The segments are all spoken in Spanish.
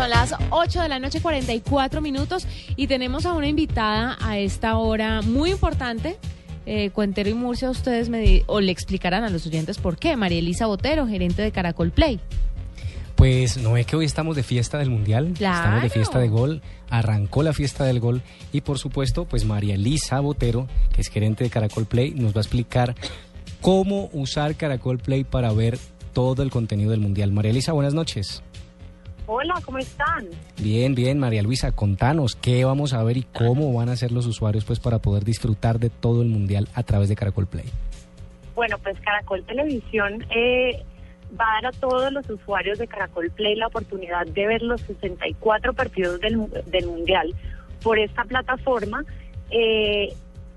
Son las 8 de la noche, 44 minutos, y tenemos a una invitada a esta hora muy importante. Eh, Cuentero y Murcia, ustedes me o le explicarán a los oyentes por qué. María Elisa Botero, gerente de Caracol Play. Pues no es que hoy estamos de fiesta del Mundial, estamos de Claro. fiesta de gol, arrancó la fiesta del gol y por supuesto pues María Elisa Botero, que es gerente de Caracol Play, nos va a explicar cómo usar Caracol Play para ver todo el contenido del Mundial. María Elisa, buenas noches. Hola, ¿cómo están? Bien, bien, María Luisa, contanos qué vamos a ver y cómo van a ser los usuarios pues para poder disfrutar de todo el Mundial a través de Caracol Play. Bueno, pues Caracol Televisión eh, va a dar a todos los usuarios de Caracol Play la oportunidad de ver los 64 partidos del, mu- del Mundial por esta plataforma, eh,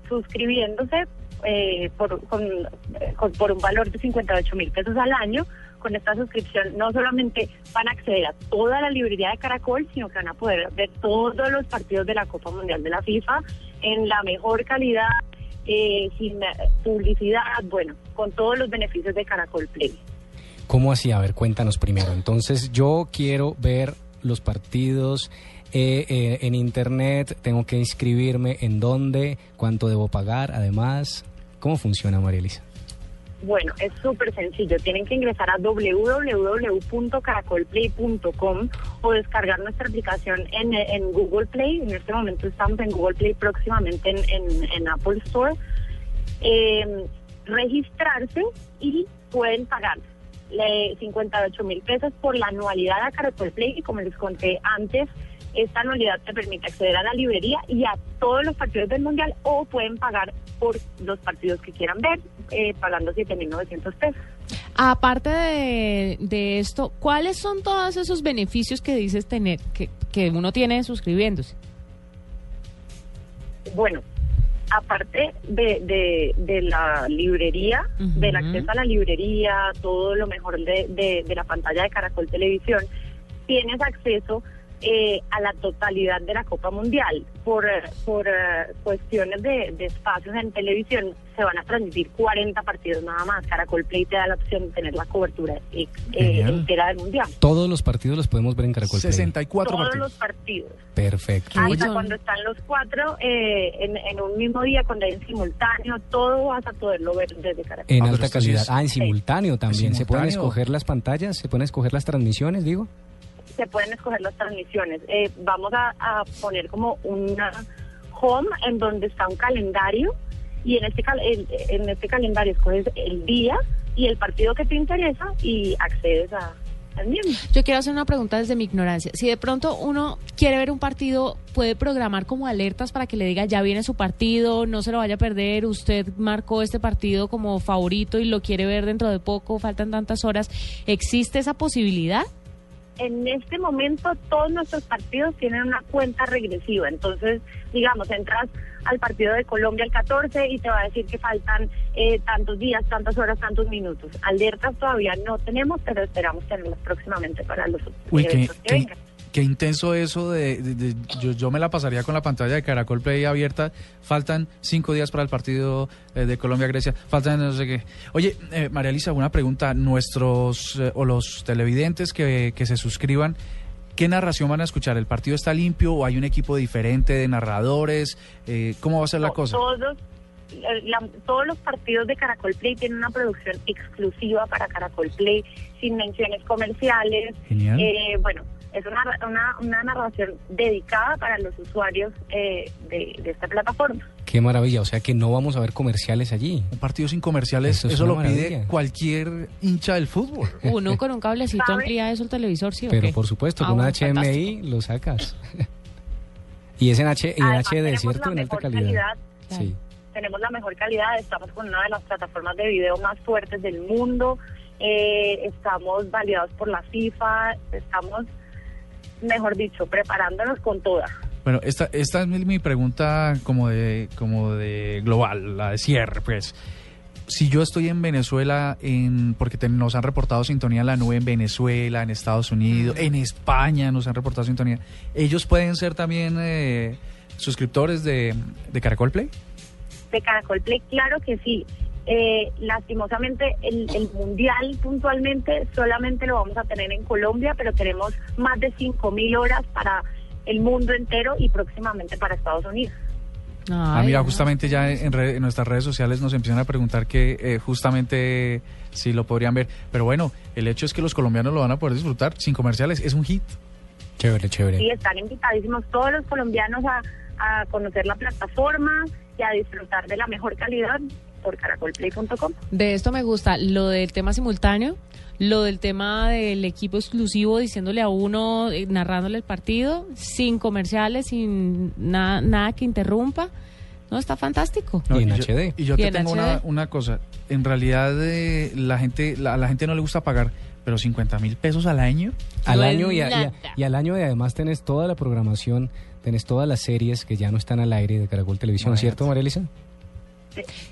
suscribiéndose eh, por, con- con- por un valor de 58 mil pesos al año. Con esta suscripción no solamente van a acceder a toda la librería de Caracol, sino que van a poder ver todos los partidos de la Copa Mundial de la FIFA en la mejor calidad, eh, sin publicidad, bueno, con todos los beneficios de Caracol Play. ¿Cómo así? A ver, cuéntanos primero. Entonces, yo quiero ver los partidos eh, eh, en internet, tengo que inscribirme en dónde, cuánto debo pagar, además. ¿Cómo funciona, María Elisa? Bueno, es súper sencillo. Tienen que ingresar a www.caracolplay.com o descargar nuestra aplicación en, en Google Play. En este momento estamos en Google Play, próximamente en, en- Apple Store. Eh, registrarse y pueden pagar eh, 58 mil pesos por la anualidad a Caracol Play y como les conté antes, esta anualidad te permite acceder a la librería y a todos los partidos del Mundial o pueden pagar por los partidos que quieran ver, eh, pagando 7.900 pesos. Aparte de, de esto, ¿cuáles son todos esos beneficios que dices tener, que, que uno tiene suscribiéndose? Bueno, aparte de, de, de la librería, del acceso a la librería, todo lo mejor de, de, de la pantalla de Caracol Televisión, tienes acceso eh, a la totalidad de la Copa Mundial. Por, eh, por eh, cuestiones de, de espacios en televisión, se van a transmitir 40 partidos nada más. Caracol Play te da la opción de tener la cobertura eh, entera del Mundial. Todos los partidos los podemos ver en Caracol Play. 64 Todos partidos. los partidos. Perfecto. Hasta son- cuando están los cuatro eh, en, en un mismo día, cuando hay en simultáneo, todo vas a poderlo ver desde Caracol. En Ah, alta sí calidad. es- Ah, en simultáneo también. ¿Se pueden simultáneo. escoger las pantallas? ¿Se pueden escoger las transmisiones, digo? Se pueden escoger las transmisiones. Eh, vamos a, poner como una home en donde está un calendario y en este, cal- en, este calendario escoges el día y el partido que te interesa y accedes a. Yo quiero hacer una pregunta desde mi ignorancia. Si de pronto uno quiere ver un partido, puede programar como alertas para que le diga ya viene su partido, no se lo vaya a perder, usted marcó este partido como favorito y lo quiere ver dentro de poco, faltan tantas horas. ¿Existe esa posibilidad? En este momento todos nuestros partidos tienen una cuenta regresiva. Entonces, digamos, entras al partido de Colombia el 14 y te va a decir que faltan eh, tantos días, tantas horas, tantos minutos. Alertas todavía no tenemos, pero esperamos tenerlas próximamente para los Uy, qué, que qué- vengan. Qué intenso eso de, de- de- yo, yo me la pasaría con la pantalla de Caracol Play abierta. Faltan cinco días para el partido eh, de Colombia-Grecia. Faltan no sé qué. Oye, eh, María Elisa, una pregunta. Nuestros eh, o los televidentes que, que se suscriban, ¿qué narración van a escuchar? ¿El partido está limpio o hay un equipo diferente de narradores? Eh, ¿Cómo va a ser la cosa? Todos, la- todos los partidos de Caracol Play tienen una producción exclusiva para Caracol Play, sin menciones comerciales. Genial. Eh, bueno, es una, una, una narración dedicada para los usuarios eh, de, de esta plataforma. Qué maravilla. O sea que no vamos a ver comerciales allí. Un partido sin comerciales, Eso eso, es lo pide cualquier hincha del fútbol. Uno con un cablecito amplía eso el televisor, ¿sí o Pero qué? por supuesto, Ah, con una bueno, HMI lo sacas. y es en, H, en Además, HD, ¿cierto? En alta calidad. Sí. tenemos la mejor calidad, estamos con una de las plataformas de video más fuertes del mundo eh, estamos validados por la FIFA, estamos, mejor dicho, preparándonos con toda. Bueno, esta, esta es mi, mi pregunta como de, como de global, la de cierre, pues. Si yo estoy en Venezuela, en, porque te- nos han reportado sintonía en la nube en Venezuela, en Estados Unidos, en España nos han reportado sintonía, ¿ellos pueden ser también eh, suscriptores de, de Caracol Play? de Caracol Play, claro que sí. Eh, lastimosamente, el, el mundial puntualmente solamente lo vamos a tener en Colombia, pero tenemos más de 5.000 horas para el mundo entero y próximamente para Estados Unidos. Ah, mira, justamente ya en, re- en nuestras redes sociales nos empiezan a preguntar que eh, justamente si lo podrían ver. Pero bueno, el hecho es que los colombianos lo van a poder disfrutar sin comerciales. Es un hit. Chévere, chévere. Y están invitadísimos todos los colombianos a, a conocer la plataforma y a disfrutar de la mejor calidad por caracolplay.com. De esto me gusta lo del tema simultáneo, lo del tema del equipo exclusivo diciéndole a uno, eh, narrándole el partido, sin comerciales, sin nada, nada que interrumpa. No, está fantástico. No, Y en yo, HD. Y yo Y te en tengo una, una cosa. En realidad eh, la gente la, a la gente no le gusta pagar, pero 50 mil pesos al año. Al No año y, a- y a- nada. y al año y además tenés toda la programación, tenés todas las series que ya no están al aire de Caracol Televisión, Imagínate. ¿cierto, María Elisa?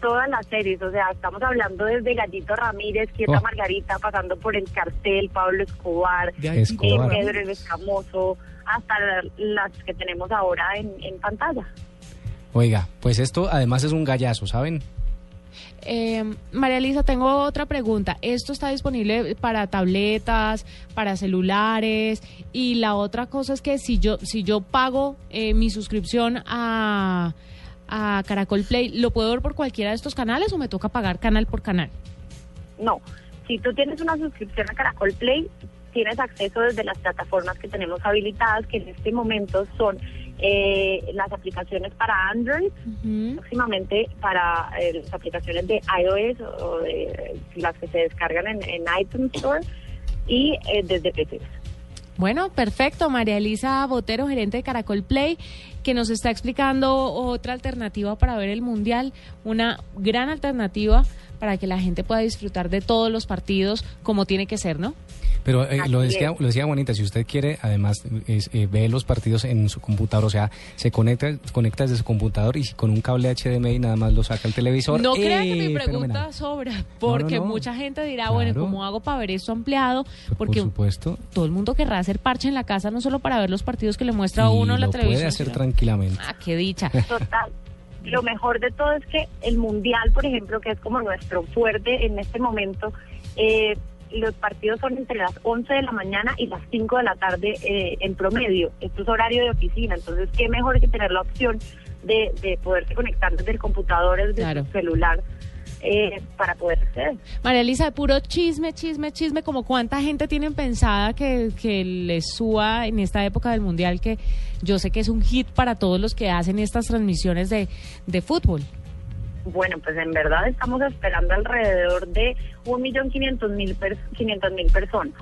Todas las series, o sea, estamos hablando desde Gallito Ramírez, Quieta Oh. Margarita, pasando por El Cartel, Pablo Escobar, eh, Escobar. Pedro el Escamoso, hasta la- las que tenemos ahora en, en pantalla. Oiga, pues esto además es un gallazo, ¿saben? Eh, María Elisa, tengo otra pregunta. ¿Esto está disponible para tabletas, para celulares? Y la otra cosa es que si yo, si yo pago eh, mi suscripción a, a Caracol Play, ¿lo puedo ver por cualquiera de estos canales o me toca pagar canal por canal? No, si tú tienes una suscripción a Caracol Play, tienes acceso desde las plataformas que tenemos habilitadas, que en este momento son eh, las aplicaciones para Android, próximamente para eh, las aplicaciones de iOS o de, las que se descargan en, en iTunes Store y eh, desde PC. Bueno, perfecto. María Elisa Botero, gerente de Caracol Play, que nos está explicando otra alternativa para ver el Mundial, una gran alternativa para que la gente pueda disfrutar de todos los partidos como tiene que ser, ¿no? Pero eh, lo, decía, lo decía Bonita, si usted quiere, además, es, eh, ve los partidos en su computador, o sea, se conecta, conecta desde su computador y con un cable HDMI nada más lo saca al televisor. No crea que ¡Eh! mi pregunta fenomenal. sobra, porque no. mucha gente dirá, bueno. ¿cómo hago para ver esto ampliado? Por Porque supuesto. todo el mundo querrá hacer parche en la casa, no solo para ver los partidos que le muestra a y uno la lo televisión. puede hacer sino- tranquilamente. Ah, qué dicha. Total. Lo mejor de todo es que el Mundial, por ejemplo, que es como nuestro fuerte en este momento, eh, los partidos son entre las 11 de la mañana y las 5 de la tarde eh, en promedio. Esto es horario de oficina, entonces qué mejor que tener la opción de, de poderse conectar desde el computador, desde Claro. el celular, eh, para poder acceder. María Elisa, de puro chisme, chisme, chisme, como cuánta gente tienen pensada que, que les suba en esta época del Mundial, que yo sé que es un hit para todos los que hacen estas transmisiones de, de fútbol. Bueno, pues en verdad estamos esperando alrededor de 1.500.000 mil personas,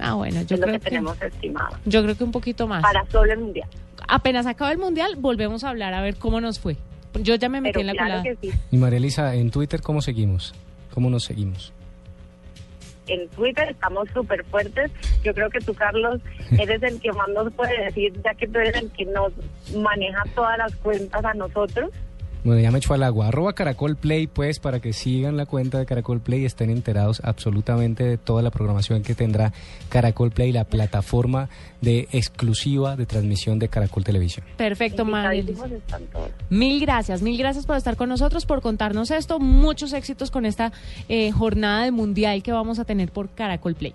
Ah, bueno, yo es lo creo que que, tenemos estimado, yo creo que un poquito más. para solo el Mundial. Apenas acabe el Mundial, volvemos a hablar a ver cómo nos fue. Yo ya me metí Pero en la claro colada. que sí. Y María Elisa, en Twitter, ¿cómo seguimos? ¿Cómo nos seguimos? en Twitter estamos súper fuertes. Yo creo que tú, Carlos, eres el que más nos puede decir, ya que tú eres el que nos maneja todas las cuentas a nosotros. Bueno, ya me echó al agua. Arroba Caracol Play, pues, para que sigan la cuenta de Caracol Play y estén enterados absolutamente de toda la programación que tendrá Caracol Play, la plataforma de exclusiva de transmisión de Caracol Televisión. Perfecto, todos. Mil gracias, mil gracias por estar con nosotros, por contarnos esto. Muchos éxitos con esta eh, jornada de mundial que vamos a tener por Caracol Play.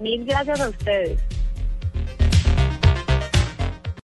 Mil gracias a ustedes.